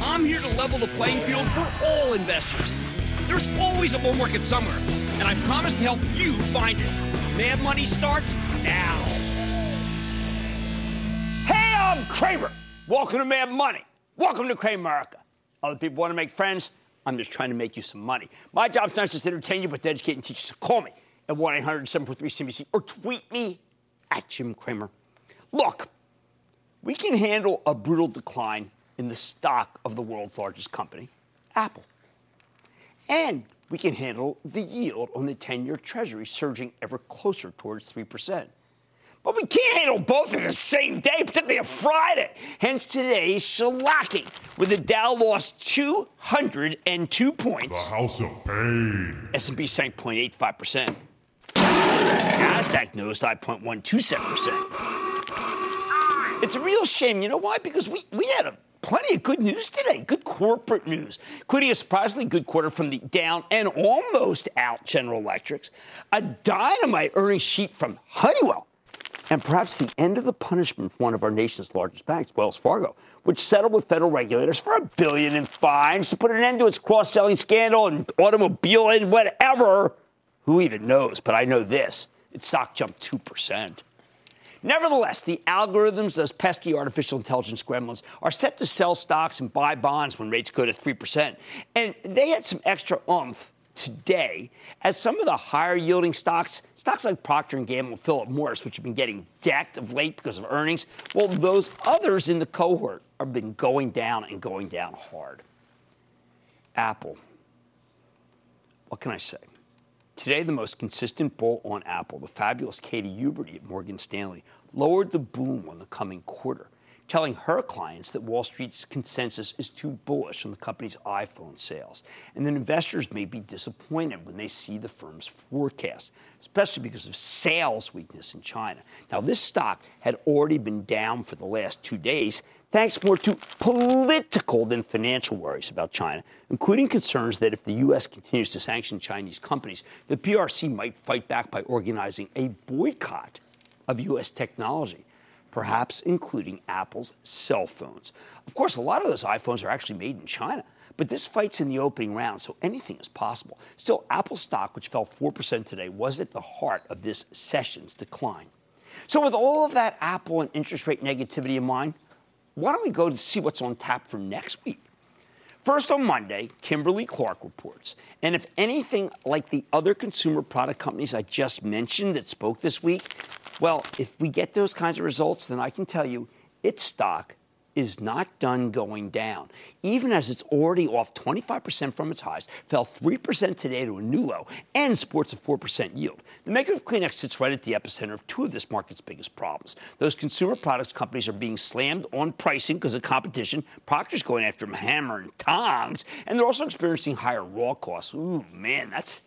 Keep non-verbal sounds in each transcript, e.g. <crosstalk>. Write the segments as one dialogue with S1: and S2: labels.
S1: I'm here to level the playing field for all investors. There's always a bull market somewhere, and I promise to help you find it. Mad Money starts now. Hey, I'm Cramer. Welcome to Mad Money. Welcome to Cramer America. Other people want to make friends. I'm just trying to make you some money. My job's not just to entertain you, but to educate and teach you. So call me at 1 800 743 CNBC or tweet me at Jim Cramer. Look, we can handle a brutal decline in the stock of the world's largest company, Apple. And we can handle the yield on the 10 year Treasury surging ever closer towards 3%. But we can't handle both at the same day, particularly a Friday. Hence today's shellacking, with the Dow lost 202 points.
S2: The House of Pain.
S1: S&P sank 0.85%. Nasdaq nosed 5.127%. It's a real shame. You know why? Because we, we had a plenty of good news today, good corporate news, including a surprisingly good quarter from the down and almost out General Electrics, a dynamite earnings sheet from Honeywell, and perhaps the end of the punishment for one of our nation's largest banks, Wells Fargo, which settled with federal regulators for a billion in fines to put an end to its cross-selling scandal and automobile and whatever. Who even knows? But I know this: its stock jumped two percent. Nevertheless, the algorithms, those pesky artificial intelligence gremlins, are set to sell stocks and buy bonds when rates go to 3%. And they had some extra oomph today as some of the higher yielding stocks, stocks like Procter & Gamble Philip Morris, which have been getting decked of late because of earnings, well, those others in the cohort have been going down and going down hard. Apple. What can I say? Today, the most consistent bull on Apple, the fabulous Katie Huberty at Morgan Stanley, lowered the boom on the coming quarter, telling her clients that Wall Street's consensus is too bullish on the company's iPhone sales, and that investors may be disappointed when they see the firm's forecast, especially because of sales weakness in China. Now, this stock had already been down for the last two days, thanks more to political than financial worries about China, including concerns that if the U.S. continues to sanction Chinese companies, the PRC might fight back by organizing a boycott of U.S. technology, perhaps including Apple's cell phones. Of course, a lot of those iPhones are actually made in China. But this fight's in the opening round, so anything is possible. Still, Apple stock, which fell 4% today, was at the heart of this session's decline. So, with all of that Apple and interest rate negativity in mind, why don't we go to see what's on tap for next week? First on Monday, Kimberly Clark reports. And if anything like the other consumer product companies I just mentioned that spoke this week, well, if we get those kinds of results, then I can tell you its stock is not done going down. Even as it's already off 25% from its highs, fell 3% today to a new low, and sports a 4% yield. The maker of Kleenex sits right at the epicenter of two of this market's biggest problems. Those consumer products companies are being slammed on pricing because of competition. Procter's going after them hammer and tongs, and they're also experiencing higher raw costs. Ooh, man, that's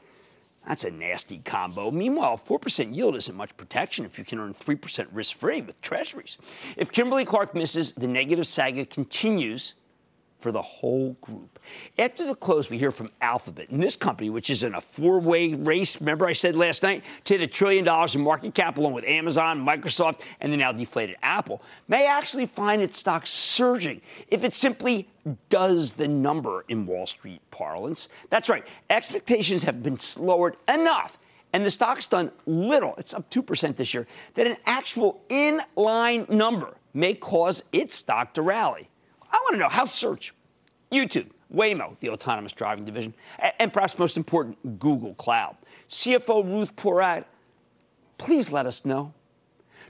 S1: that's a nasty combo. Meanwhile, 4% yield isn't much protection if you can earn 3% risk free with treasuries. If Kimberly Clark misses, the negative saga continues for the whole group. After the close, we hear from Alphabet, and this company, which is in a four-way race. Remember, I said last night to hit a trillion dollars in market cap, along with Amazon, Microsoft, and the now deflated Apple, may actually find its stock surging if it simply does the number in Wall Street parlance. That's right. Expectations have been lowered enough and the stock's done little, it's up 2% this year, that an actual in-line number may cause its stock to rally. I want to know how search, YouTube, Waymo, the autonomous driving division, and perhaps most important, Google Cloud. CFO Ruth Porat, please let us know.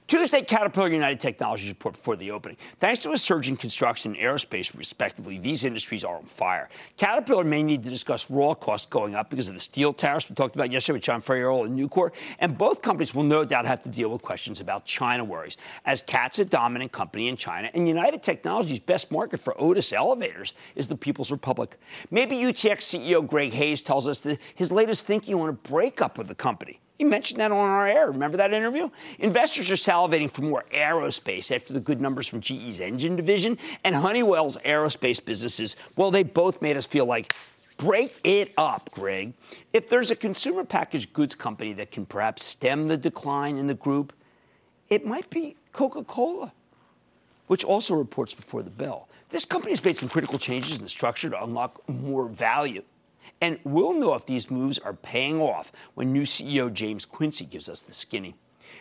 S1: Tuesday, Caterpillar United Technologies report before the opening. Thanks to a surge in construction and aerospace, respectively, these industries are on fire. Caterpillar may need to discuss raw costs going up because of the steel tariffs we talked about yesterday with John Ferriola and Nucor, and both companies will no doubt have to deal with questions about China worries, as CAT's a dominant company in China, and United Technologies' best market for Otis elevators is the People's Republic. Maybe UTX CEO Greg Hayes tells us that his latest thinking on a breakup of the company. He mentioned that on our air. Remember that interview? Investors are salivating for more aerospace after the good numbers from GE's engine division and Honeywell's aerospace businesses. Well, they both made us feel like break it up, Greg. If there's a consumer packaged goods company that can perhaps stem the decline in the group, it might be Coca Cola, which also reports before the bell. This company has made some critical changes in the structure to unlock more value. And we'll know if these moves are paying off when new CEO James Quincy gives us the skinny.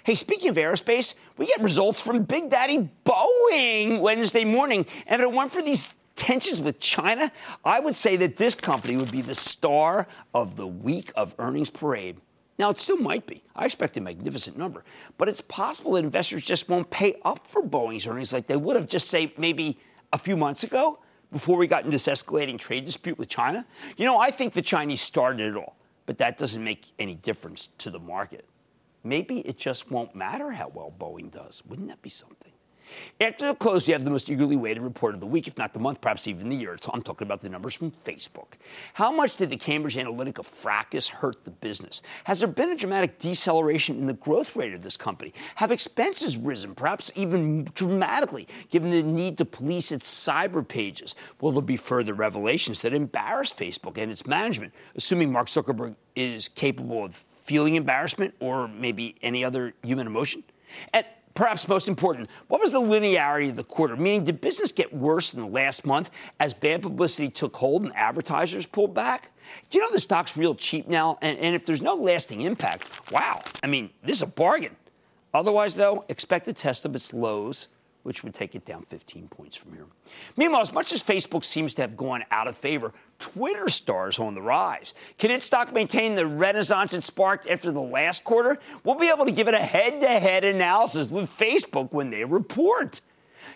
S1: Hey, speaking of aerospace, we get results from Big Daddy Boeing Wednesday morning. And if it weren't for these tensions with China, I would say that this company would be the star of the week of earnings parade. Now, it still might be. I expect a magnificent number. But it's possible that investors just won't pay up for Boeing's earnings like they would have just, say, maybe a few months ago before we got into this escalating trade dispute with China? You know, I think the Chinese started it all, but that doesn't make any difference to the market. Maybe it just won't matter how well Boeing does. Wouldn't that be something? After the close, you have the most eagerly waited report of the week, if not the month, perhaps even the year. So I'm talking about the numbers from Facebook. How much did the Cambridge Analytica fracas hurt the business? Has there been a dramatic deceleration in the growth rate of this company? Have expenses risen, perhaps even dramatically, given the need to police its cyber pages? Will there be further revelations that embarrass Facebook and its management, assuming Mark Zuckerberg is capable of feeling embarrassment or maybe any other human emotion? And perhaps most important, what was the linearity of the quarter? Meaning, did business get worse in the last month as bad publicity took hold and advertisers pulled back? Do you know the stock's real cheap now? And, and if there's no lasting impact, wow, I mean, this is a bargain. Otherwise, though, expect a test of its lows which would take it down 15 points from here. Meanwhile, as much as Facebook seems to have gone out of favor, Twitter stars on the rise. Can its stock maintain the renaissance it sparked after the last quarter? We'll be able to give it a head to head analysis with Facebook when they report.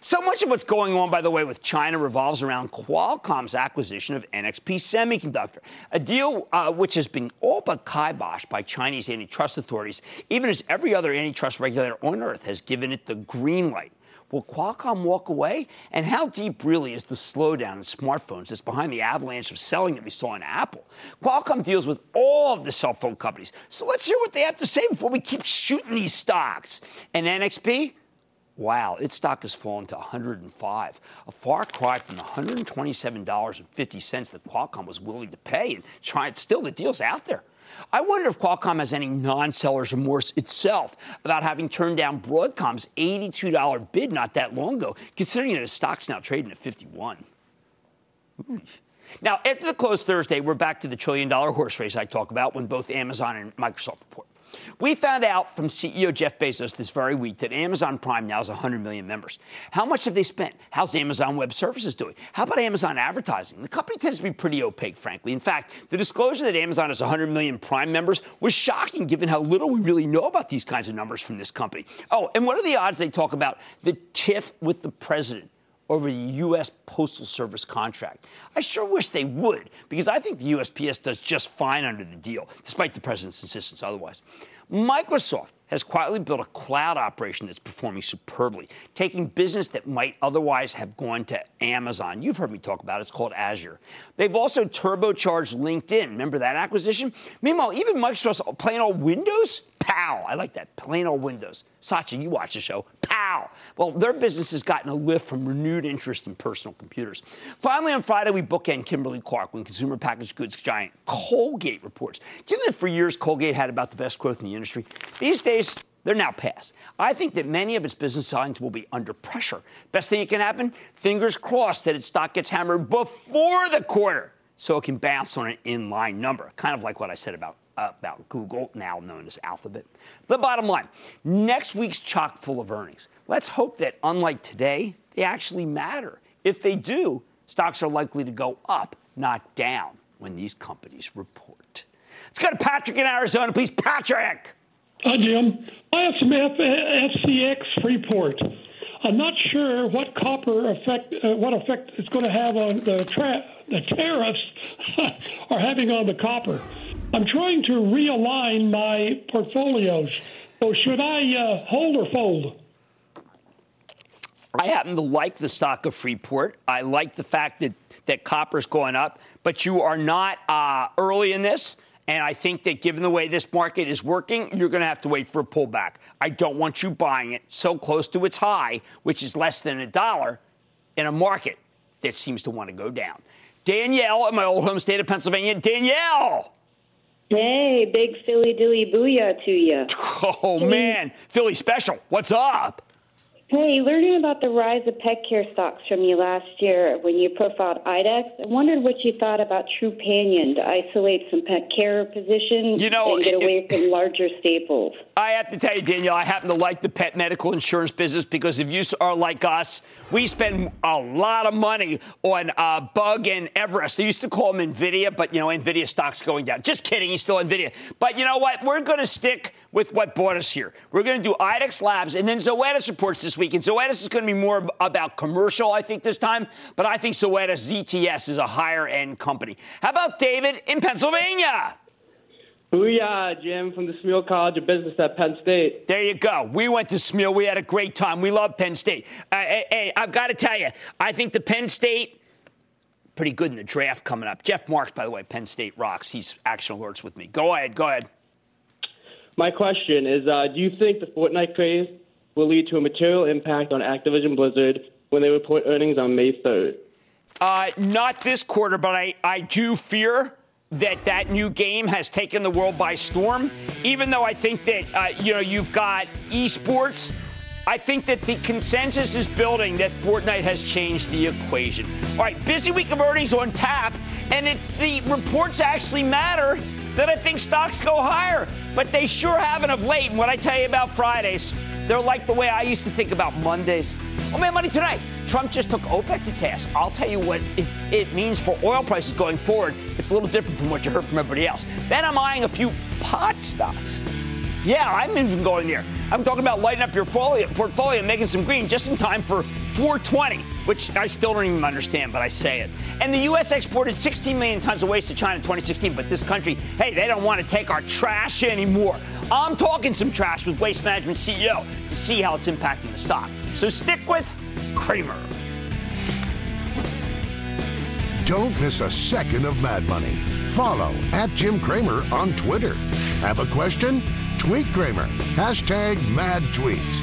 S1: So much of what's going on, by the way, with China revolves around Qualcomm's acquisition of NXP Semiconductor, a deal uh, which has been all but kiboshed by Chinese antitrust authorities, even as every other antitrust regulator on earth has given it the green light. Will Qualcomm walk away? And how deep really is the slowdown in smartphones that's behind the avalanche of selling that we saw in Apple? Qualcomm deals with all of the cell phone companies. So let's hear what they have to say before we keep shooting these stocks. And NXP? Wow, its stock has fallen to 105, a far cry from the $127.50 that Qualcomm was willing to pay. And still, the deal's out there. I wonder if Qualcomm has any non seller's remorse itself about having turned down Broadcom's $82 bid not that long ago, considering that his stock's now trading at 51. Ooh. Now, after the close Thursday, we're back to the trillion dollar horse race I talk about when both Amazon and Microsoft report. We found out from CEO Jeff Bezos this very week that Amazon Prime now has 100 million members. How much have they spent? How's Amazon Web Services doing? How about Amazon advertising? The company tends to be pretty opaque, frankly. In fact, the disclosure that Amazon has 100 million Prime members was shocking given how little we really know about these kinds of numbers from this company. Oh, and what are the odds they talk about the tiff with the president? Over the U.S. Postal Service contract. I sure wish they would, because I think the USPS does just fine under the deal, despite the president's insistence otherwise. Microsoft has quietly built a cloud operation that's performing superbly, taking business that might otherwise have gone to Amazon. You've heard me talk about it. It's called Azure. They've also turbocharged LinkedIn. Remember that acquisition? Meanwhile, even Microsoft's playing all Windows Pow. I like that. Plain old Windows. Satya, you watch the show. Pow. Well, their business has gotten a lift from renewed interest in personal computers. Finally, on Friday, we bookend Kimberly Clark when consumer packaged goods giant Colgate reports. Do you know that for years Colgate had about the best growth in the industry? These days, they're now past. I think that many of its business lines will be under pressure. Best thing that can happen? Fingers crossed that its stock gets hammered before the quarter so it can bounce on an inline number. Kind of like what I said about about Google, now known as Alphabet. The bottom line next week's chock full of earnings. Let's hope that, unlike today, they actually matter. If they do, stocks are likely to go up, not down, when these companies report. Let's go to Patrick in Arizona, please. Patrick!
S3: Hi, Jim. I have some F- FCX report. I'm not sure what copper effect, uh, what effect it's going to have on the, tra- the tariffs <laughs> are having on the copper. I'm trying to realign my portfolios. So should I uh, hold or fold?
S1: I happen to like the stock of Freeport. I like the fact that that copper's going up, but you are not uh, early in this. And I think that given the way this market is working, you're going to have to wait for a pullback. I don't want you buying it so close to its high, which is less than a dollar, in a market that seems to want to go down. Danielle in my old home state of Pennsylvania. Danielle!
S4: Hey, big Philly dilly booyah to you. <laughs>
S1: Oh, man. Philly special. What's up?
S4: Hey, learning about the rise of pet care stocks from you last year when you profiled IDEXX, I wondered what you thought about Trupanion to isolate some pet care positions
S1: you know,
S4: and get
S1: it,
S4: away from larger staples.
S1: I have to tell you, Danielle, I happen to like the pet medical insurance business because if you are like us, we spend a lot of money on uh, Bug and Everest. They used to call them NVIDIA, but, you know, NVIDIA stock's going down. Just kidding, he's still NVIDIA. But you know what? We're going to stick with what brought us here. We're going to do IDEXX Labs, and then Zoetis reports this week. And Zoetis is going to be more about commercial, I think, this time. But I think Zoetis ZTS is a higher end company. How about David in Pennsylvania?
S5: Booyah, Jim from the Smeal College of Business at Penn State.
S1: There you go. We went to Smeal. We had a great time. We love Penn State. Uh, hey, hey, I've got to tell you, I think the Penn State pretty good in the draft coming up. Jeff Marks, by the way, Penn State rocks. He's action alerts with me. Go ahead. Go ahead.
S5: My question is uh, Do you think the Fortnite craze will lead to a material impact on Activision Blizzard when they report earnings on May 3rd?
S1: Uh, not this quarter, but I, I do fear that that new game has taken the world by storm. Even though I think that uh, you know you've got esports, I think that the consensus is building that Fortnite has changed the equation. All right, busy week of earnings on tap, and if the reports actually matter, then I think stocks go higher. But they sure haven't of late. And what I tell you about Fridays, they're like the way I used to think about Mondays. Oh man, money tonight. Trump just took OPEC to task. I'll tell you what it, it, means for oil prices going forward. It's a little different from what you heard from everybody else. Then I'm eyeing a few pot stocks. Yeah, I'm even going there. I'm talking about lighting up your portfolio, portfolio making some green just in time for 420, which I still don't even understand, but I say it. And the U.S. exported 16 million tons of waste to China in 2016, but this country, hey, they don't want to take our trash anymore. I'm talking some trash with Waste Management CEO to see how it's impacting the stock. So stick with Cramer.
S6: Don't miss a second of Mad Money. Follow at Jim Cramer on Twitter. Have a question? Tweet Cramer. Hashtag mad tweets.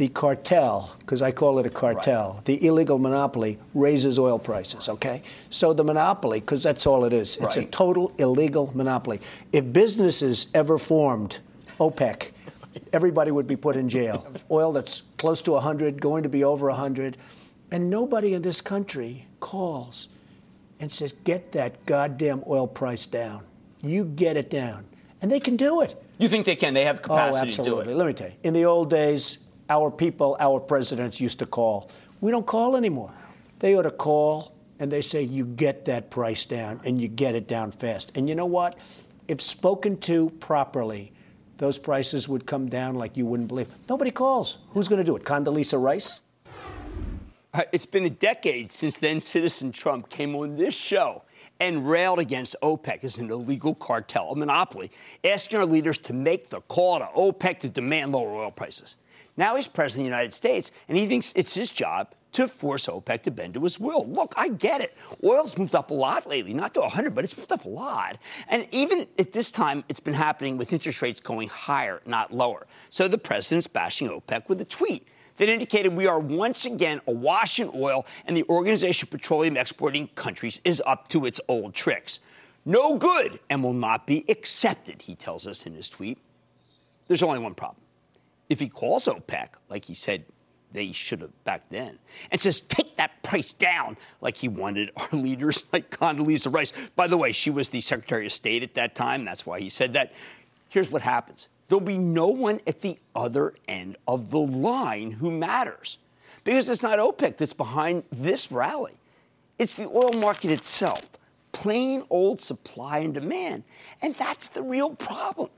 S7: the cartel, because I call it a cartel, right. the illegal monopoly raises oil prices, okay? So the monopoly, because that's all it is, it's right. a total illegal monopoly. If businesses ever formed OPEC, everybody would be put in jail. <laughs> oil that's close to 100, going to be over 100, and nobody in this country calls and says, get that goddamn oil price down. You get it down. And they can do it.
S1: You think they can? They have capacity
S7: oh, absolutely.
S1: to do it.
S7: Oh, Let me tell you. In the old days, our people, our presidents used to call. We don't call anymore. They ought to call and they say, you get that price down and you get it down fast. And you know what? If spoken to properly, those prices would come down like you wouldn't believe. Nobody calls. Who's going to do it? Condoleezza Rice?
S1: Uh, it's been a decade since then Citizen Trump came on this show and railed against OPEC as an illegal cartel, a monopoly, asking our leaders to make the call to OPEC to demand lower oil prices. Now he's president of the United States, and he thinks it's his job to force OPEC to bend to his will. Look, I get it. Oil's moved up a lot lately, not to 100, but it's moved up a lot. And even at this time, it's been happening with interest rates going higher, not lower. So the president's bashing OPEC with a tweet that indicated we are once again awash in oil and the Organization of Petroleum Exporting Countries is up to its old tricks. No good and will not be accepted, he tells us in his tweet. There's only one problem. If he calls OPEC, like he said they should have back then, and says, take that price down, like he wanted <laughs> our leaders like Condoleezza Rice. By the way, she was the Secretary of State at that time. That's why he said that. Here's what happens there'll be no one at the other end of the line who matters because it's not OPEC that's behind this rally. It's the oil market itself, plain old supply and demand. And that's the real problem.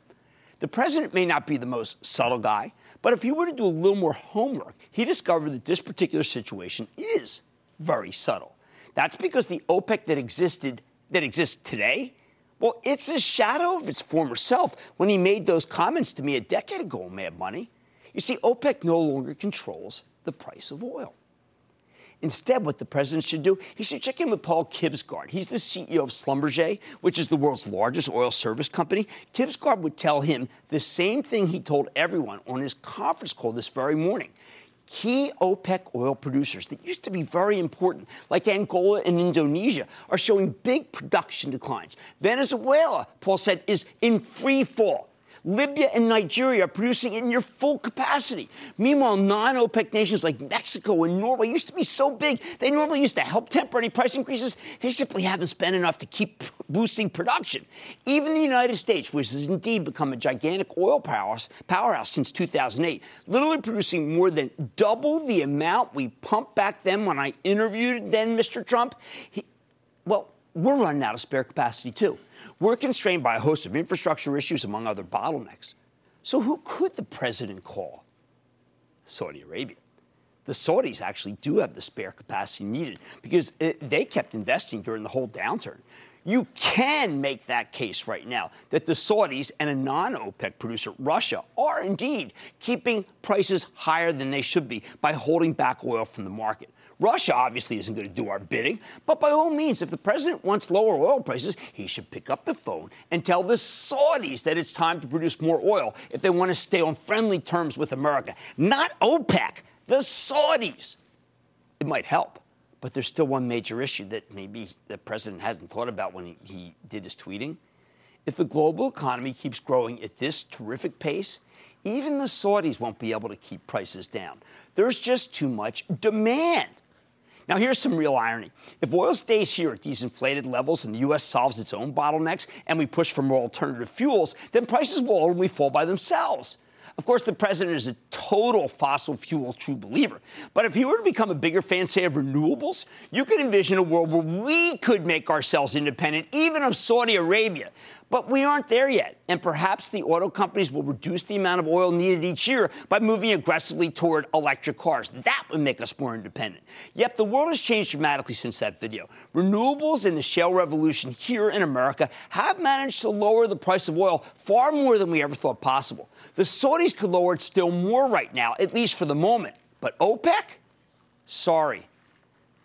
S1: The president may not be the most subtle guy, but if he were to do a little more homework, he discovered that this particular situation is very subtle. That's because the OPEC that existed that exists today, well, it's a shadow of its former self when he made those comments to me a decade ago, Mad Money. You see, OPEC no longer controls the price of oil. Instead, what the president should do, he should check in with Paul Kibsgaard. He's the CEO of Schlumberger, which is the world's largest oil service company. Kibsgaard would tell him the same thing he told everyone on his conference call this very morning. Key OPEC oil producers that used to be very important, like Angola and Indonesia, are showing big production declines. Venezuela, Paul said, is in free fall. Libya and Nigeria are producing in near full capacity. Meanwhile, non OPEC nations like Mexico and Norway used to be so big, they normally used to help temper any price increases. They simply haven't spent enough to keep boosting production. Even the United States, which has indeed become a gigantic oil powerhouse, powerhouse since 2008, literally producing more than double the amount we pumped back then when I interviewed then Mr. Trump. He, well, we're running out of spare capacity too. We're constrained by a host of infrastructure issues, among other bottlenecks. So, who could the president call? Saudi Arabia. The Saudis actually do have the spare capacity needed because it, they kept investing during the whole downturn. You can make that case right now that the Saudis and a non OPEC producer, Russia, are indeed keeping prices higher than they should be by holding back oil from the market. Russia obviously isn't going to do our bidding, but by all means, if the president wants lower oil prices, he should pick up the phone and tell the Saudis that it's time to produce more oil if they want to stay on friendly terms with America. Not OPEC, the Saudis. It might help, but there's still one major issue that maybe the president hasn't thought about when he, he did his tweeting. If the global economy keeps growing at this terrific pace, even the Saudis won't be able to keep prices down. There's just too much demand. Now, here's some real irony. If oil stays here at these inflated levels and the U.S. solves its own bottlenecks and we push for more alternative fuels, then prices will only fall by themselves. Of course, the president is a total fossil fuel true believer. But if he were to become a bigger fan, say, of renewables, you could envision a world where we could make ourselves independent, even of Saudi Arabia. But we aren't there yet, and perhaps the auto companies will reduce the amount of oil needed each year by moving aggressively toward electric cars. That would make us more independent. Yep, the world has changed dramatically since that video. Renewables and the shale revolution here in America have managed to lower the price of oil far more than we ever thought possible. The Saudis could lower it still more right now, at least for the moment. But OPEC? Sorry.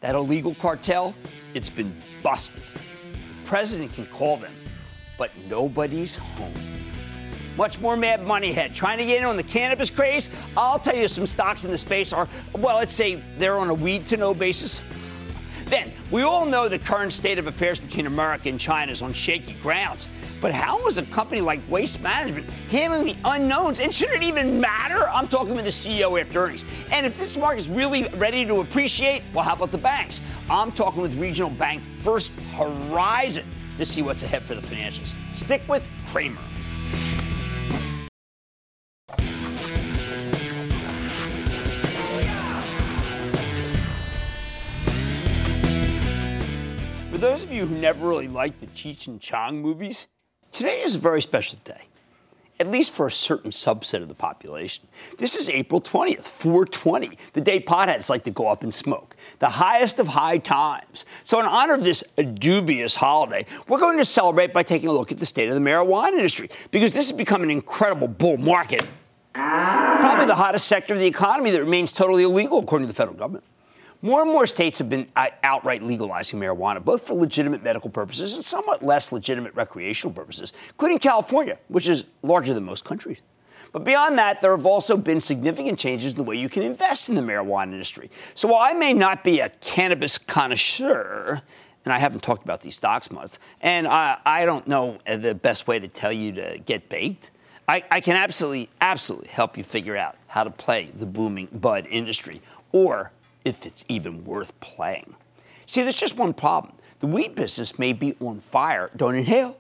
S1: That illegal cartel, it's been busted. The president can call them but nobody's home. Much more mad money head. Trying to get in on the cannabis craze? I'll tell you some stocks in the space are, well, let's say they're on a weed to know basis. Then, we all know the current state of affairs between America and China is on shaky grounds. But how is a company like Waste Management handling the unknowns? And should it even matter? I'm talking with the CEO after earnings. And if this market is really ready to appreciate, well, how about the banks? I'm talking with regional bank First Horizon to see what's ahead for the financials. Stick with Cramer. For those of you who never really liked the Cheech and Chong movies, today is a very special day at least for a certain subset of the population. This is April 20th, 420, the day potheads like to go up and smoke, the highest of high times. So, in honor of this dubious holiday, we're going to celebrate by taking a look at the state of the marijuana industry because this has become an incredible bull market. Probably the hottest sector of the economy that remains totally illegal, according to the federal government. More and more states have been uh, outright legalizing marijuana, both for legitimate medical purposes and somewhat less legitimate recreational purposes, including California, which is larger than most countries. But beyond that, there have also been significant changes in the way you can invest in the marijuana industry. So while I may not be a cannabis connoisseur, and I haven't talked about these stocks much, and I, I don't know the best way to tell you to get baked. I, I, can absolutely, absolutely help you figure out how to play the booming bud industry or if it's even worth playing. See, there's just one problem. The weed business may be on fire. Don't inhale.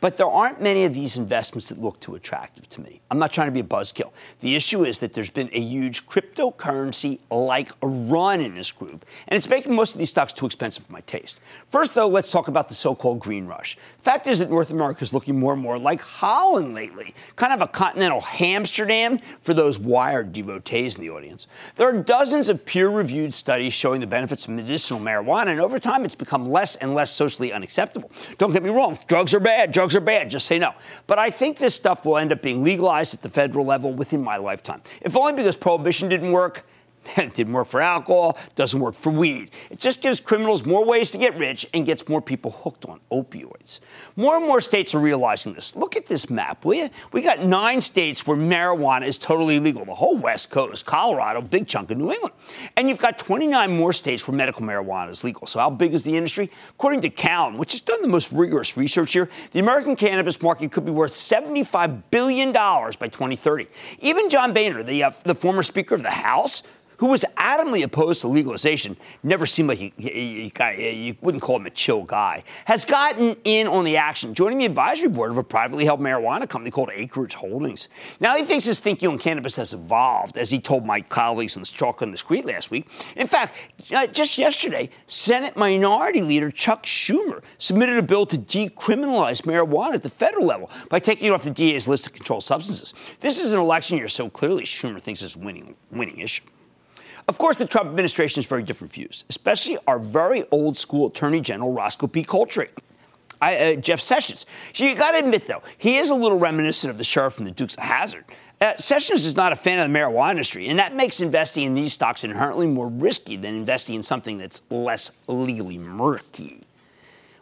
S1: But there aren't many of these investments that look too attractive to me. I'm not trying to be a buzzkill. The issue is that there's been a huge cryptocurrency like run in this group, and it's making most of these stocks too expensive for my taste. First, though, let's talk about the so called green rush. The fact is that North America is looking more and more like Holland lately, kind of a continental Amsterdam for those wired devotees in the audience. There are dozens of peer reviewed studies showing the benefits of medicinal marijuana, and over time it's become less and less socially unacceptable. Don't get me wrong, drugs are bad drugs are bad. Just say no. But I think this stuff will end up being legalized at the federal level within my lifetime. If only because prohibition didn't work it didn't work for alcohol, doesn't work for weed. It just gives criminals more ways to get rich and gets more people hooked on opioids. More and more states are realizing this. Look at this map, will you? We got nine states where marijuana is totally legal. The whole West Coast, Colorado, big chunk of New England. And you've got 29 more states where medical marijuana is legal. So how big is the industry? According to Cowen, which has done the most rigorous research here, the American cannabis market could be worth $75 billion by 2030. Even John Boehner, the, uh, the former Speaker of the House, who was adamantly opposed to legalization, never seemed like he, he, he, you wouldn't call him a chill guy, has gotten in on the action, joining the advisory board of a privately held marijuana company called Acreage Holdings. Now he thinks his thinking on cannabis has evolved, as he told my colleagues on the Squawk on the Street last week. In fact, uh, just yesterday, Senate Minority Leader Chuck Schumer submitted a bill to decriminalize marijuana at the federal level by taking it off the DA's list of controlled substances. This is an election year, so clearly Schumer thinks it's winning, winning issue. Of course, the Trump administration has very different views, especially our very old school Attorney General Roscoe P. Coltrane. I, uh, Jeff Sessions. So you got to admit, though, he is a little reminiscent of the sheriff from the Dukes of Hazzard. Uh, Sessions is not a fan of the marijuana industry, and that makes investing in these stocks inherently more risky than investing in something that's less legally murky.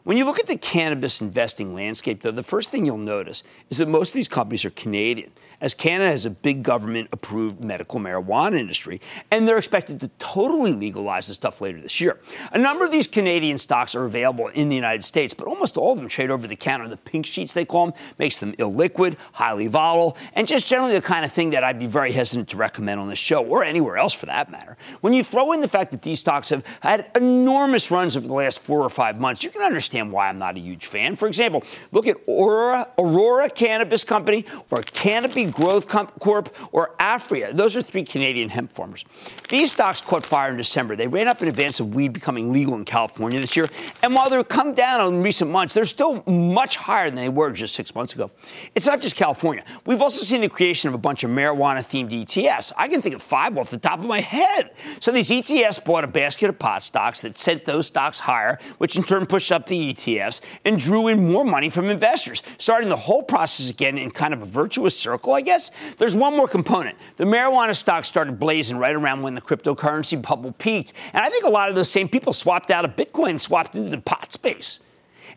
S1: When you look at the cannabis investing landscape, though, the first thing you'll notice is that most of these companies are Canadian as Canada has a big government approved medical marijuana industry, and they're expected to totally legalize the stuff later this year. A number of these Canadian stocks are available in the United States, but almost all of them trade over the counter. The pink sheets, they call them, makes them illiquid, highly volatile, and just generally the kind of thing that I'd be very hesitant to recommend on this show or anywhere else for that matter. When you throw in the fact that these stocks have had enormous runs over the last four or five months, you can understand why I'm not a huge fan. For example, look at Aurora, Aurora Cannabis Company or Canopy Growth Corp, or Aphria. Those are three Canadian hemp farmers. These stocks caught fire in December. They ran up in advance of weed becoming legal in California this year. And while they've come down in recent months, they're still much higher than they were just six months ago. It's not just California. We've also seen the creation of a bunch of marijuana themed ETFs. I can think of five off the top of my head. So these ETFs bought a basket of pot stocks that sent those stocks higher, which in turn pushed up the ETFs and drew in more money from investors, starting the whole process again in kind of a virtuous circle, I guess. There's one more component. The marijuana stock started blazing right around when the cryptocurrency bubble peaked. And I think a lot of those same people swapped out of Bitcoin and swapped into the pot space.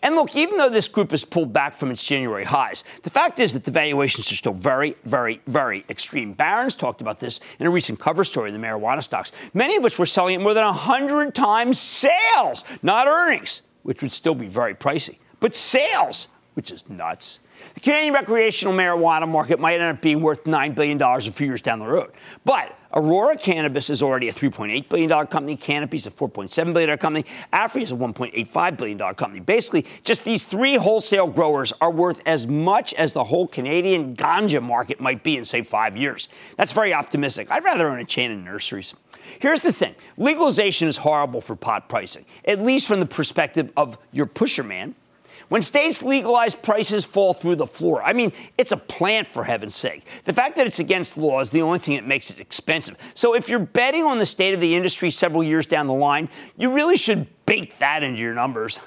S1: And look, even though this group has pulled back from its January highs, the fact is that the valuations are still very, very, very extreme. Barron's talked about this in a recent cover story of the marijuana stocks, many of which were selling at more than 100 times sales, not earnings, which would still be very pricey, but sales, which is nuts. The Canadian recreational marijuana market might end up being worth $9 billion a few years down the road. But Aurora Cannabis is already a $3.8 billion company. Canopy is a $4.7 billion company. Aphria is a $1.85 billion company. Basically, just these three wholesale growers are worth as much as the whole Canadian ganja market might be in, say, five years. That's very optimistic. I'd rather own a chain of nurseries. Here's the thing legalization is horrible for pot pricing, at least from the perspective of your pusher man. When states legalize, prices fall through the floor. I mean, it's a plant for heaven's sake. The fact that it's against law is the only thing that makes it expensive. So if you're betting on the state of the industry several years down the line, you really should bake that into your numbers.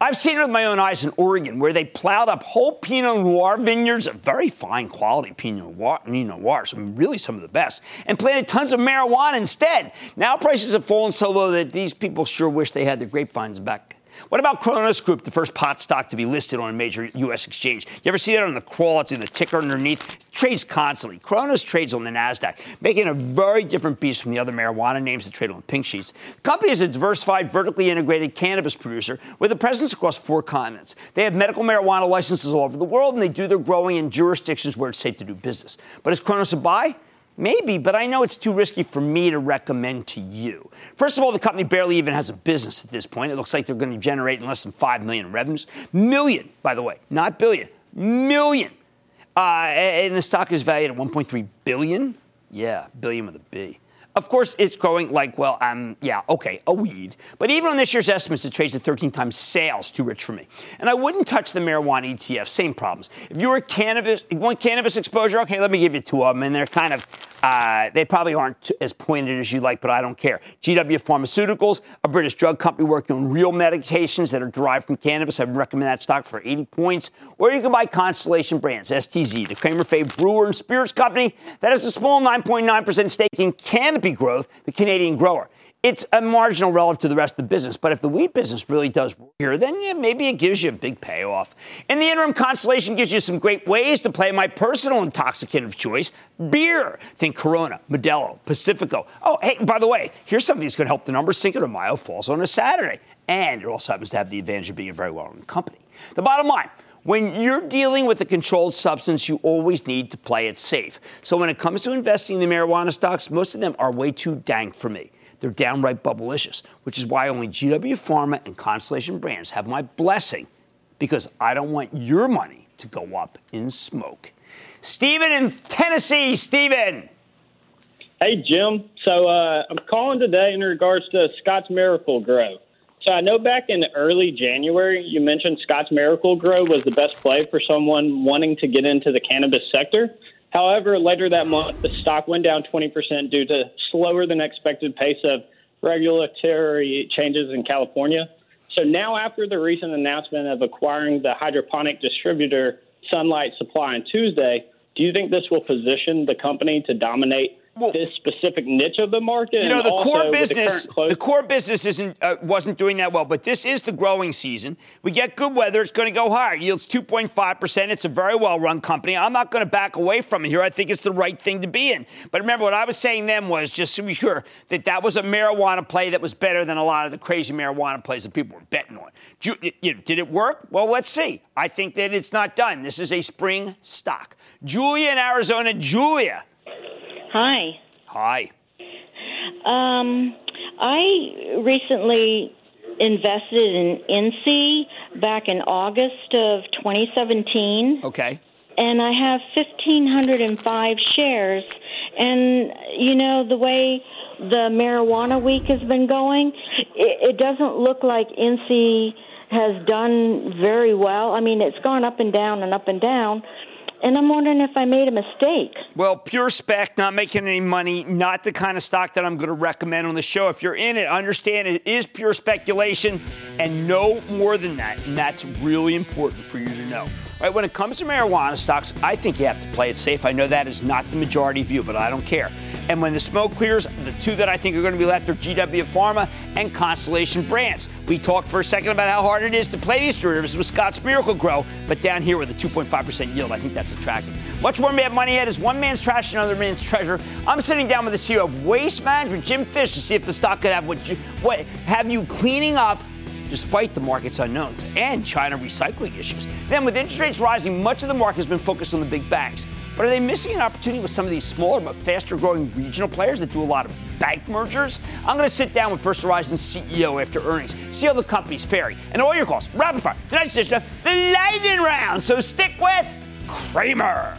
S1: I've seen it with my own eyes in Oregon, where they plowed up whole Pinot Noir vineyards of very fine quality Pinot Noir, Pinot really some of the best, and planted tons of marijuana instead. Now prices have fallen so low that these people sure wish they had their grapevines back. What about Cronos Group, the first pot stock to be listed on a major U.S. exchange? You ever see that on the crawl? It's in the ticker underneath. It trades constantly. Cronos trades on the NASDAQ, making a very different beast from the other marijuana names that trade on pink sheets. The company is a diversified, vertically integrated cannabis producer with a presence across four continents. They have medical marijuana licenses all over the world, and they do their growing in jurisdictions where it's safe to do business. But is Cronos a buy? Maybe, but I know it's too risky for me to recommend to you. First of all, the company barely even has a business at this point. It looks like they're going to generate less than 5 million in revenues. Million, by the way, not billion. Million. Uh, and the stock is valued at 1.3 billion. Yeah, billion with a B. Of course, it's growing like, well, um, yeah, okay, a weed. But even on this year's estimates, it trades at 13 times sales, too rich for me. And I wouldn't touch the marijuana ETF, same problems. If you were cannabis, you want cannabis exposure, okay, let me give you two of them, and they're kind of, uh, they probably aren't as pointed as you like, but I don't care. GW Pharmaceuticals, a British drug company working on real medications that are derived from cannabis. I would recommend that stock for 80 points. Or you can buy Constellation Brands, STZ, the Cramer Fave Brewer and Spirits Company that has a small 9.9% stake in Canopy growth, the Canadian grower. It's a marginal relative to the rest of the business, but if the wheat business really does here, then yeah, maybe it gives you a big payoff. In the interim, Constellation gives you some great ways to play my personal intoxicant of choice, beer. Think Corona, Modelo, Pacifico. Oh, hey, by the way, here's something that's going to help the numbers. Cinco de Mayo falls on a Saturday, and it also happens to have the advantage of being a very well-run company. The bottom line. When you're dealing with a controlled substance, you always need to play it safe. So when it comes to investing in the marijuana stocks, most of them are way too dank for me. They're downright bubblicious, which is why only GW Pharma and Constellation Brands have my blessing because I don't want your money to go up in smoke. Stephen in Tennessee, Stephen.
S8: Hey, Jim. So uh, I'm calling today in regards to Scotts Miracle-Gro. So I know back in early January, you mentioned Scotts Miracle-Gro was the best play for someone wanting to get into the cannabis sector. However, later that month, the stock went down 20% due to slower than expected pace of regulatory changes in California. So now, after the recent announcement of acquiring the hydroponic distributor Sunlight Supply on Tuesday, do you think this will position the company to dominate well, this specific niche of the market.
S1: You know, the core business, the, the, core business isn't uh, wasn't doing that well, but this is the growing season. We get good weather; it's going to go higher. Yields 2.5 percent. It's a very well-run company. I'm not going to back away from it here. I think it's the right thing to be in. But remember, what I was saying then was just to be sure that that was a marijuana play that was better than a lot of the crazy marijuana plays that people were betting on. Did it work? Well, let's see. I think that it's not done. This is a spring stock. Julia in Arizona. Julia.
S9: Hi.
S1: Hi.
S9: Um, I recently invested in INSEE back in August of 2017.
S1: Okay.
S9: And I have 1,505 shares. And, you know, the way the marijuana week has been going, it, it doesn't look like INSEE has done very well. I mean, it's gone up and down and up and down and I'm wondering if I made a mistake.
S1: Well, pure spec, not making any money, not the kind of stock that I'm going to recommend on the show. If you're in it, understand it is pure speculation and no more than that. And that's really important for you to know. Right, when it comes to marijuana stocks, I think you have to play it safe. I know that is not the majority view, but I don't care. And when the smoke clears, the two that I think are going to be left are GW Pharma and Constellation Brands. We talked for a second about how hard it is to play these derivatives with Scotts Miracle-Gro, but down here with a 2.5% yield, I think that's attractive. Much more Mad Money Head is one man's trash, and another man's treasure. I'm sitting down with the CEO of Waste Management, Jim Fish, to see if the stock could have what, you, what have you cleaning up despite the market's unknowns and China recycling issues. Then, with interest rates rising, much of the market has been focused on the big banks. But are they missing an opportunity with some of these smaller but faster growing regional players that do a lot of bank mergers? I'm going to sit down with First Horizon CEO after earnings, see how the company's faring, and all your calls. Rapid fire. Tonight's edition of the Lightning Round. So stick with Cramer.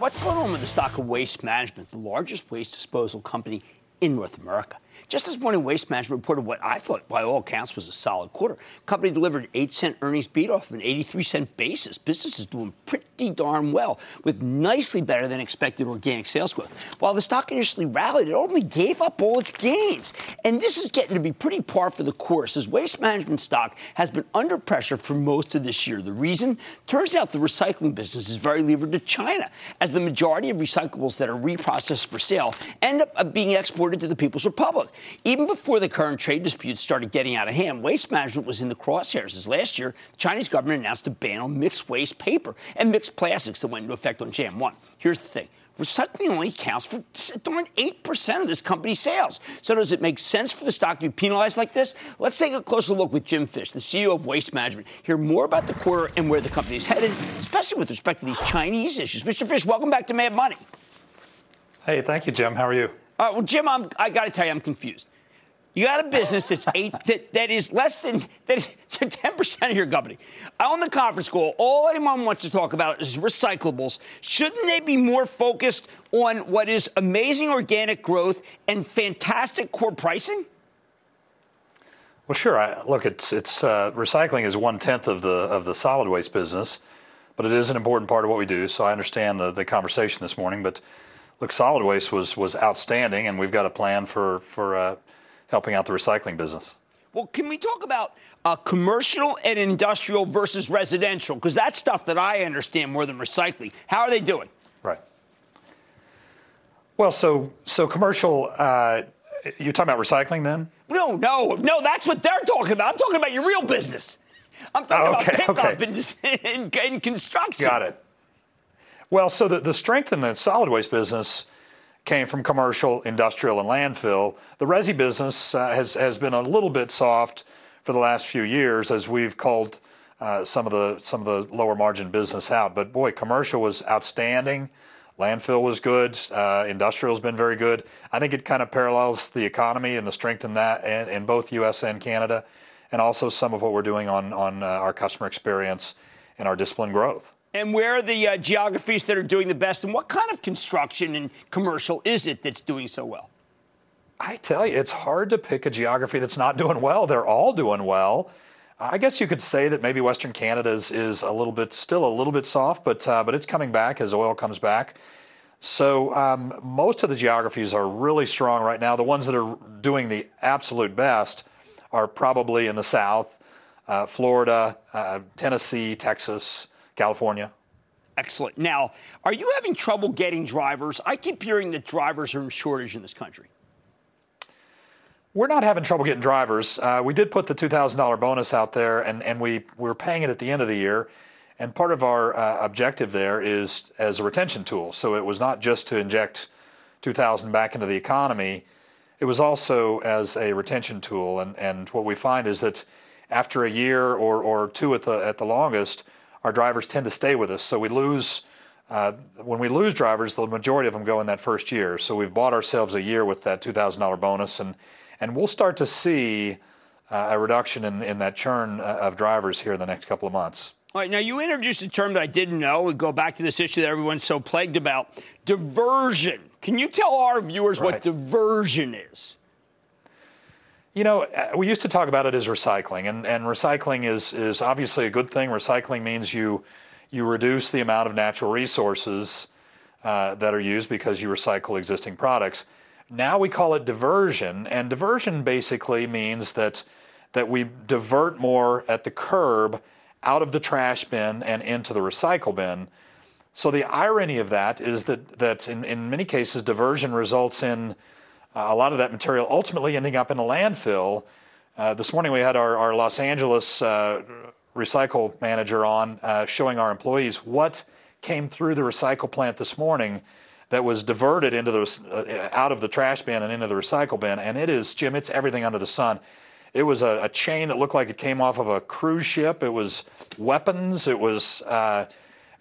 S1: What's going on with the stock of waste management, the largest waste disposal company in North America? Just this morning, Waste Management reported what I thought, by all accounts, was a solid quarter. Company delivered an 8 cent earnings beat off of an 83 cent basis. Business is doing pretty darn well, with nicely better than expected organic sales growth. While the stock initially rallied, it only gave up all its gains. And this is getting to be pretty par for the course, as Waste Management stock has been under pressure for most of this year. The reason? Turns out the recycling business is very levered to China, as the majority of recyclables that are reprocessed for sale end up being exported to the People's Republic. Even before the current trade disputes started getting out of hand, waste management was in the crosshairs as last year the Chinese government announced a ban on mixed waste paper and mixed plastics that went into effect on Jan 1. Here's the thing. Recycling only accounts for darn 8% of this company's sales. So, does it make sense for the stock to be penalized like this? Let's take a closer look with Jim Fish, the CEO of Waste Management. Hear more about the quarter and where the company is headed, especially with respect to these Chinese issues. Mr. Fish, welcome back to Mad Money.
S10: Hey, thank you, Jim. How are you?
S1: Uh, well, Jim, I'm, I got to tell you, I'm confused. You got a business that's eight <laughs> that, that is less than that is 10% of your company. On the conference call, all anyone wants to talk about is recyclables. Shouldn't they be more focused on what is amazing organic growth and fantastic core pricing?
S10: Well, sure. I, look, it's it's uh, recycling is one tenth of the of the solid waste business, but it is an important part of what we do. So I understand the, the conversation this morning, but look, solid waste was was outstanding, and we've got a plan for for uh, helping out the recycling business.
S1: Well, can we talk about uh, commercial and industrial versus residential? Because that's stuff that I understand more than recycling. How are they doing?
S10: Right. Well, so so commercial. Uh, you're talking about recycling then?
S1: No, no, no. That's what they're talking about. I'm talking about your real business. I'm talking
S10: okay,
S1: about pickup
S10: okay.
S1: and, <laughs> and, and construction.
S10: Got it. Well, so the, the strength in the solid waste business came from commercial, industrial, and landfill. The resi business uh, has has been a little bit soft for the last few years as we've culled uh, some of the some of the lower margin business out. But boy, commercial was outstanding. Landfill was good. Uh, industrial's been very good. I think it kind of parallels the economy and the strength in that in, in both U.S. and Canada, and also some of what we're doing on on uh, our customer experience and our discipline growth.
S1: And where are the uh, geographies that are doing the best? And what kind of construction and commercial is it that's doing so well?
S10: I tell you, it's hard to pick a geography that's not doing well. They're all doing well. I guess you could say that maybe Western Canada is, is a little bit, still a little bit soft, but uh, but it's coming back as oil comes back. So um, most of the geographies are really strong right now. The ones that are doing the absolute best are probably in the South, uh, Florida, uh, Tennessee, Texas, California.
S1: Excellent. Now, are you having trouble getting drivers? I keep hearing that drivers are in shortage in this country.
S10: We're not having trouble getting drivers. Uh, we did put the $2,000 bonus out there, and, and we, we're paying it at the end of the year. And part of our uh, objective there is as a retention tool. So it was not just to inject 2000 back into the economy, it was also as a retention tool. And, and what we find is that after a year or, or two at the, at the longest, our drivers tend to stay with us. So we lose, uh, when we lose drivers, the majority of them go in that first year. So we've bought ourselves a year with that $2,000 bonus, and, and we'll start to see uh, a reduction in, in that churn uh, of drivers here in the next couple of months.
S1: All right, now you introduced a term that I didn't know. We go back to this issue that everyone's so plagued about diversion. Can you tell our viewers
S10: Right.
S1: what diversion is?
S10: You know, uh, we used to talk about it as recycling, and, and recycling is, is obviously a good thing. Recycling means you, you reduce the amount of natural resources uh, that are used because you recycle existing products. Now we call it diversion, and diversion basically means that, that we divert more at the curb out of the trash bin and into the recycle bin. So the irony of that is that, that in, in many cases, diversion results in uh, a lot of that material ultimately ending up in a landfill. Uh, this morning we had our, our Los Angeles uh, recycle manager on uh, showing our employees what came through the recycle plant this morning. that was diverted into the uh, out of the trash bin and into the recycle bin. And it is, Jim, it's everything under the sun. It was a, a chain that looked like it came off of a cruise ship. It was weapons. It was, uh,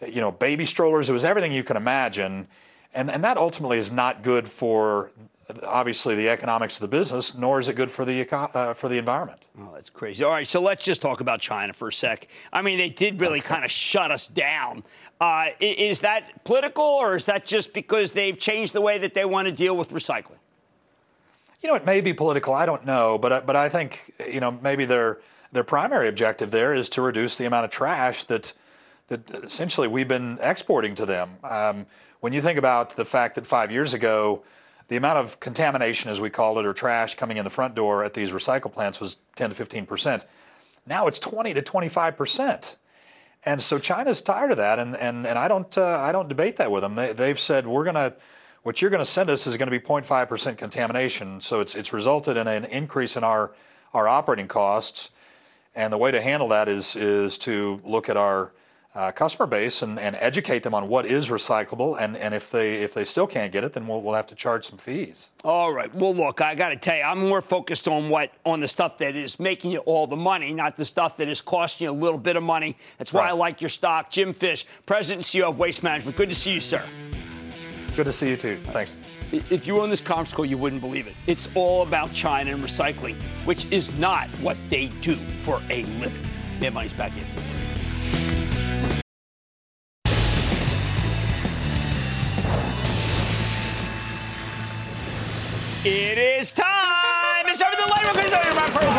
S10: you know, baby strollers. It was everything you can imagine. And, and that ultimately is not good for obviously the economics of the business, nor is it good for the uh, for the environment.
S1: Oh, that's crazy. All right, so let's just talk about China for a sec. I mean, they did really okay. kind of shut us down. Uh, is that political, or is that just because they've changed the way that they want to deal with recycling?
S10: You know, it may be political. I don't know, but but I think you know maybe their their primary objective there is to reduce the amount of trash that that essentially we've been exporting to them. Um, when you think about the fact that five years ago the amount of contamination, as we call it, or trash coming in the front door at these recycle plants was 10 to 15 percent. Now it's 20 to 25 percent. And so China's tired of that, and, and, and I don't uh, I don't debate that with them. They, they've said we're gonna what you're going to send us is going to be 0.5 percent contamination. So it's it's resulted in an increase in our our operating costs, and the way to handle that is is to look at our uh, customer base and, and educate them on what is recyclable. And, and if they if they still can't get it, then we'll, we'll have to charge some fees.
S1: All right. Well, look, I got to tell you, I'm more focused on what on the stuff that is making you all the money, not the stuff that is costing you a little bit of money. That's why right. I like your stock, Jim Fish, President and CEO of Waste Management. Good to see you, sir.
S10: Good to see you too. Thanks.
S1: If you were on this conference call, you wouldn't believe it. It's all about China and recycling, which is not what they do for a living. Their money's back in. It is time. It's over the light. We're going to do first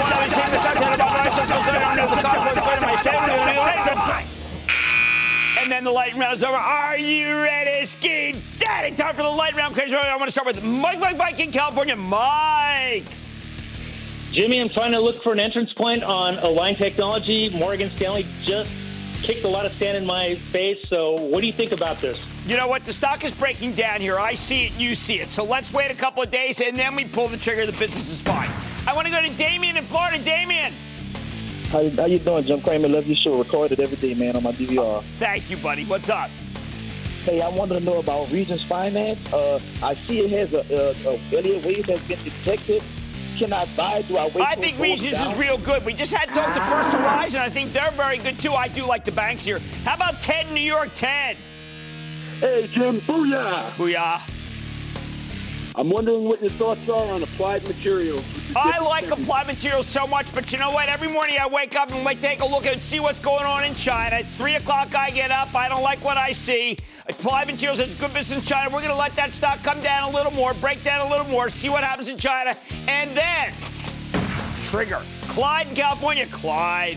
S1: one. And then the lightning round is over. Are you ready, Ski Daddy? Time for the lightning round. I want to start with Mike, Mike, Mike in California. Mike.
S11: Jimmy, I'm trying to look for an entrance point on Align Technology. Morgan Stanley just kicked a lot of sand in my face. So, what do you think about this?
S1: You know what? The stock is breaking down here. I see it, you see it. So let's wait a couple of days and then we pull the trigger. The business is fine. I want to go to Damien in Florida. Damien.
S12: How, how you doing, Jim Cramer? Love your show. Recorded every day, man, on my DVR.
S1: Thank you, buddy. What's up?
S12: Hey, I wanted to know about Regions Finance. Uh, I see it has a, a, a Elliott wave has been detected. Can I buy? Do I wait?
S1: I think Regions is real good. We just had talked to First Horizon. I think they're very good too. I do like the banks here. How about Ted New York? Ted.
S13: Hey, Jim, booyah!
S1: Booyah.
S13: I'm wondering what your thoughts are on applied materials.
S1: I like applied materials so much, but you know what? Every morning I wake up and like take a look and see what's going on in China. At three o'clock I get up. I don't like what I see. Applied materials has a good business in China. We're going to let that stock come down a little more, break down a little more, see what happens in China, and then trigger. Clyde in California. Clyde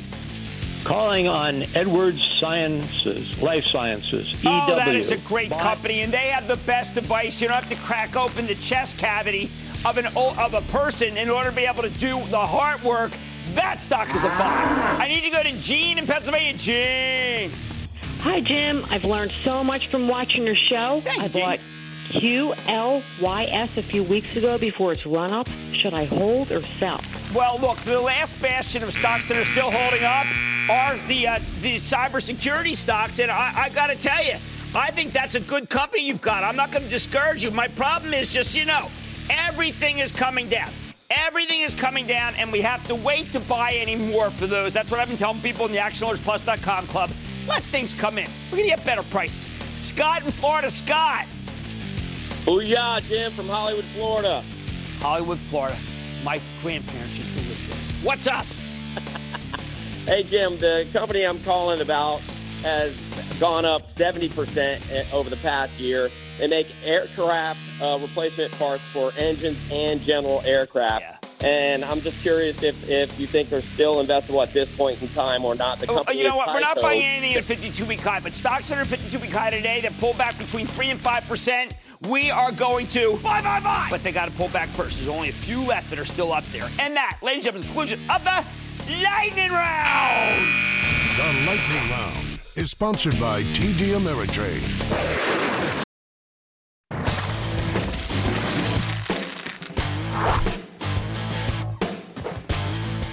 S14: calling on Edwards Sciences, Life Sciences, EW.
S1: Oh, that is a great company, and they have the best device. You don't have to crack open the chest cavity of an of a person in order to be able to do the heart work. That stock is a buy. I need to go to Gene in Pennsylvania. Gene.
S15: Hi, Jim. I've learned so much from watching your show.
S1: Thank
S15: I bought QLYS a few weeks ago before its run up. Should I hold or sell?
S1: Well, look, the last bastion of stocks that are still holding up are the uh, the cybersecurity stocks, and I, I got to tell you, I think that's a good company you've got. I'm not going to discourage you. My problem is just, you know, everything is coming down. Everything is coming down, and we have to wait to buy any more for those. That's what I've been telling people in the ActionAlertsPlus.com club. Let things come in. We're going to get better prices. Scott in Florida. Scott.
S16: Booyah, Jim from Hollywood, Florida.
S1: Hollywood, Florida. My grandparents used to live there. What's up? <laughs>
S16: hey, Jim, the company I'm calling about has gone up 70% over the past year. They make aircraft uh, replacement parts for engines and general aircraft.
S1: Yeah.
S16: And I'm just curious if, if you think they're still investable at this point in time or not. The
S1: oh,
S16: company
S1: you know what? We're not
S16: so
S1: buying anything at 52 week high, but stocks that are 52 week high today that pull back between 3 and 5%. We are going to buy, buy, buy. But they got to pull back first. There's only a few left that are still up there. And that, ladies and gentlemen, is the conclusion of the Lightning Round.
S6: The Lightning Round is sponsored by TD Ameritrade.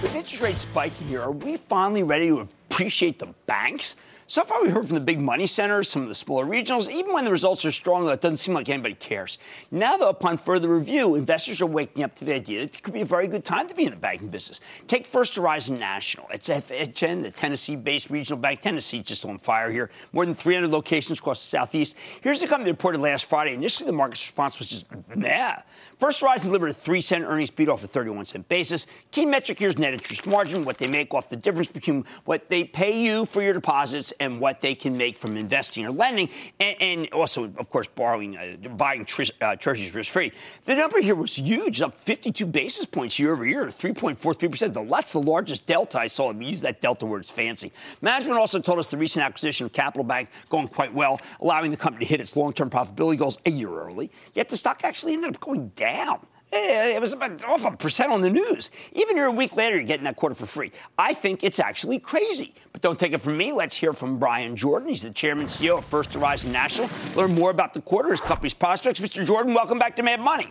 S1: With interest rates spiking here, are we finally ready to appreciate the banks? So far, we heard from the big money centers, some of the smaller regionals. Even when the results are strong, it doesn't seem like anybody cares. Now, though, upon further review, investors are waking up to the idea that it could be a very good time to be in the banking business. Take First Horizon National. It's FHN, the Tennessee-based regional bank. Tennessee just on fire here. More than 300 locations across the southeast. Here's the company that reported last Friday. Initially, the market's response was just nah. First Horizon delivered a three cent earnings beat off a 31 cent basis. Key metric here is net interest margin, what they make off the difference between what they pay you for your deposits and what they can make from investing or lending, and, and also, of course, borrowing, uh, buying tre- uh, treasuries risk free. The number here was huge, up 52 basis points year over year, 3.43%. That's the largest delta I saw. I use that delta word, it's fancy. Management also told us the recent acquisition of Capital Bank going quite well, allowing the company to hit its long term profitability goals a year early. Yet the stock actually ended up going down Eh, it was about off a percent on the news. Even here a week later, you're getting that quarter for free. I think it's actually crazy. But don't take it from me. Let's hear from Bryan Jordan. He's the chairman and CEO of First Horizon National. Learn more about the quarter, his company's prospects. Mr. Jordan, welcome back to Mad Money.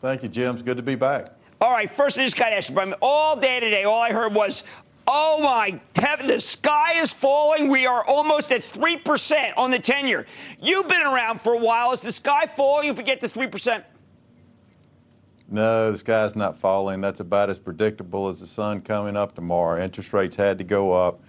S17: Thank you, Jim. It's good to be back.
S1: All right, first I just got to ask you, Bryan. All day today, all I heard was, Oh my heaven, the sky is falling. We are almost at 3% on the tenure. You've been around for a while. Is the sky falling if we get to 3%?
S17: No, the sky's not falling. That's about as predictable as the sun coming up tomorrow. Interest rates had to go up,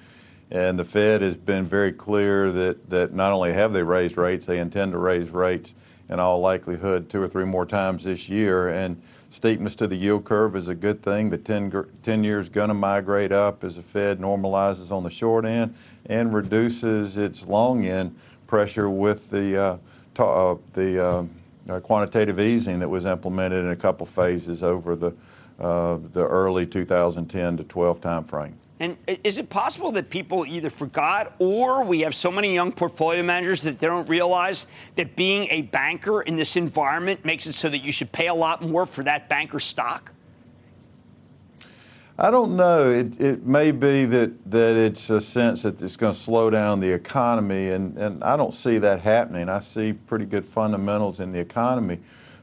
S17: and the Fed has been very clear that, that not only have they raised rates, they intend to raise rates in all likelihood two or three more times this year. And steepness to the yield curve is a good thing. The 10, 10 years going to migrate up as the Fed normalizes on the short end and reduces its long end pressure with the uh, ta- uh, the uh, uh quantitative easing that was implemented in a couple phases over the uh, the early 2010 to 12 timeframe.
S1: And is it possible that people either forgot or we have so many young portfolio managers that they don't realize that being a banker in this environment makes it so that you should pay a lot more for that banker stock?
S17: I don't know. It, it may be that, that it's a sense that it's going to slow down the economy, and, and I don't see that happening. I see pretty good fundamentals in the economy.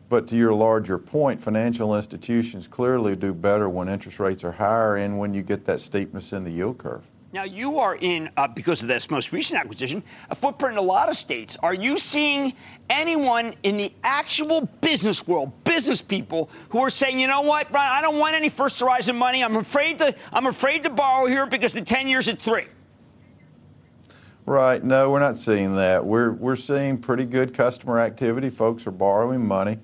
S17: But to your larger point, financial institutions clearly do better when interest rates are higher and when you get that steepness in the yield curve.
S1: Now, you are in, uh, because of this most recent acquisition, a footprint in a lot of states. Are you seeing anyone in the actual business world, business people, who are saying, you know what, Bryan, I don't want any First Horizon money. I'm afraid to, I'm afraid to borrow here because the 10 years at three?
S17: Right. No, we're not seeing that. We're, we're seeing pretty good customer activity. Folks are borrowing money.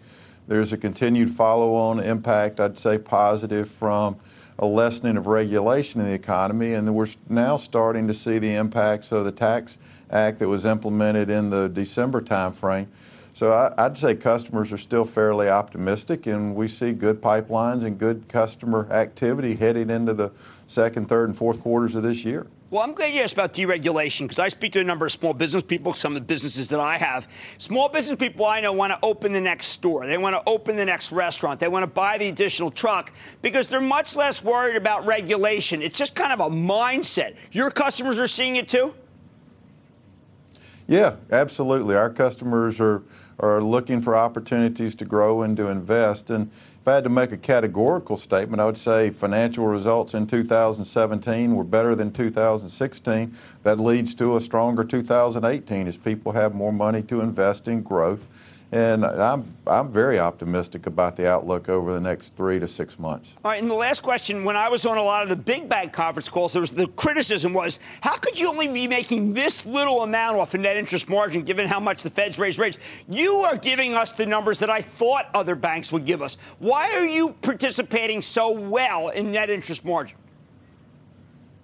S17: There's a continued follow on impact, I'd say positive, from a lessening of regulation in the economy. And we're now starting to see the impacts of the Tax Act that was implemented in the December timeframe. So I, would say customers are still fairly optimistic, and we see good pipelines and good customer activity heading into the second, third, and fourth quarters of this year.
S1: Well, I'm glad you asked about deregulation because I speak to a number of small business people, some of the businesses that I have. Small business people I know want to open the next store. They want to open the next restaurant. They want to buy the additional truck because they're much less worried about regulation. It's just kind of a mindset. Your customers are seeing it too?
S17: Yeah, absolutely. Our customers are, are looking for opportunities to grow and to invest. And if I had to make a categorical statement, I would say financial results in 2017 were better than 2016. That leads to a stronger 2018 as people have more money to invest in growth and I'm, I'm very optimistic about the outlook over the next three to six months.
S1: All right, and the last question when I was on a lot of the big bank conference calls, there was the criticism was how could you only be making this little amount off a net interest margin given how much the Fed's raised rates? You are giving us the numbers that I thought other banks would give us. Why are you participating so well in net interest margin?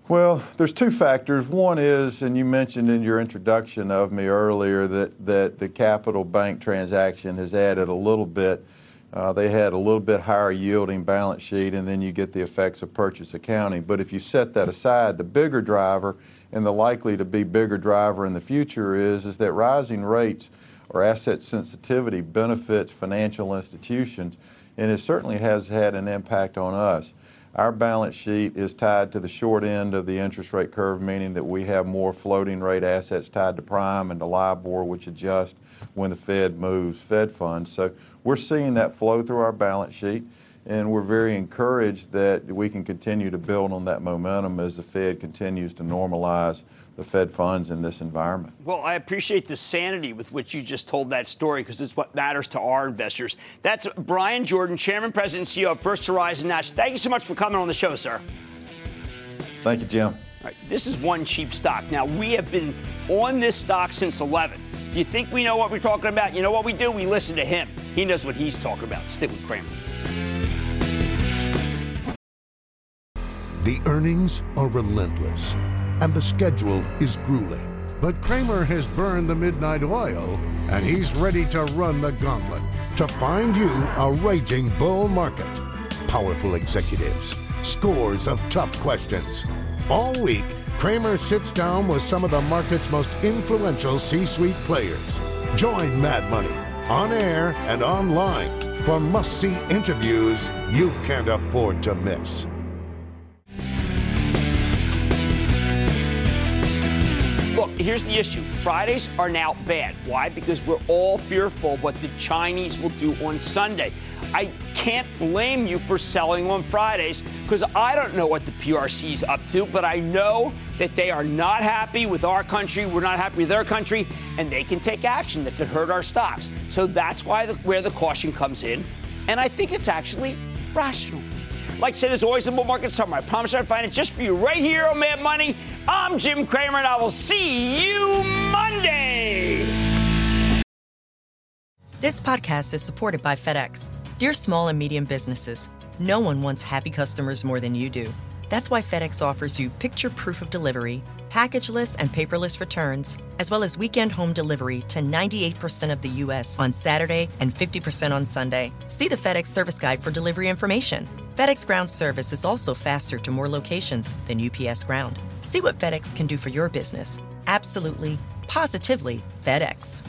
S17: Well, there's two factors. One is, and you mentioned in your introduction of me earlier, that, that the Capital Bank transaction has added a little bit. Uh, they had a little bit higher yielding balance sheet, and then you get the effects of purchase accounting. But if you set that aside, the bigger driver, and the likely to be bigger driver in the future, is, is that rising rates or asset sensitivity benefits financial institutions, and it certainly has had an impact on us. Our balance sheet is tied to the short end of the interest rate curve, meaning that we have more floating rate assets tied to prime and to LIBOR, which adjust when the Fed moves Fed funds. So we're seeing that flow through our balance sheet, and we're very encouraged that we can continue to build on that momentum as the Fed continues to normalize the Fed funds in this environment.
S1: Well, I appreciate the sanity with which you just told that story because it's what matters to our investors. That's Bryan Jordan, Chairman, President, CEO of First Horizon Nash. Thank you so much for coming on the show, sir.
S17: Thank you, Jim.
S1: Right, this is one cheap stock. Now, we have been on this stock since 11. Do you think we know what we're talking about? You know what we do? We listen to him. He knows what he's talking about. Stick with Cramer.
S6: The earnings are relentless, and the schedule is grueling. But Cramer has burned the midnight oil, and he's ready to run the gauntlet to find you a raging bull market. Powerful executives, scores of tough questions. All week, Cramer sits down with some of the market's most influential C suite players. Join Mad Money on air and online for must see interviews you can't afford to miss.
S1: Here's the issue. Fridays are now bad. Why? Because we're all fearful what the Chinese will do on Sunday. I can't blame you for selling on Fridays because I don't know what the PRC is up to, but I know that they are not happy with our country. We're not happy with their country, and they can take action that could hurt our stocks. So that's why the, where the caution comes in, and I think it's actually rational. Like I said, there's always a bull market somewhere. I promise I'll find it just for you right here on Mad Money. I'm Jim Cramer, and I will see you Monday.
S18: This podcast is supported by FedEx. Dear small and medium businesses, no one wants happy customers more than you do. That's why FedEx offers you picture proof of delivery, packageless and paperless returns, as well as weekend home delivery to 98% of the U.S. on Saturday and 50% on Sunday. See the FedEx service guide for delivery information. FedEx Ground service is also faster to more locations than UPS Ground. See what FedEx can do for your business. Absolutely, positively FedEx.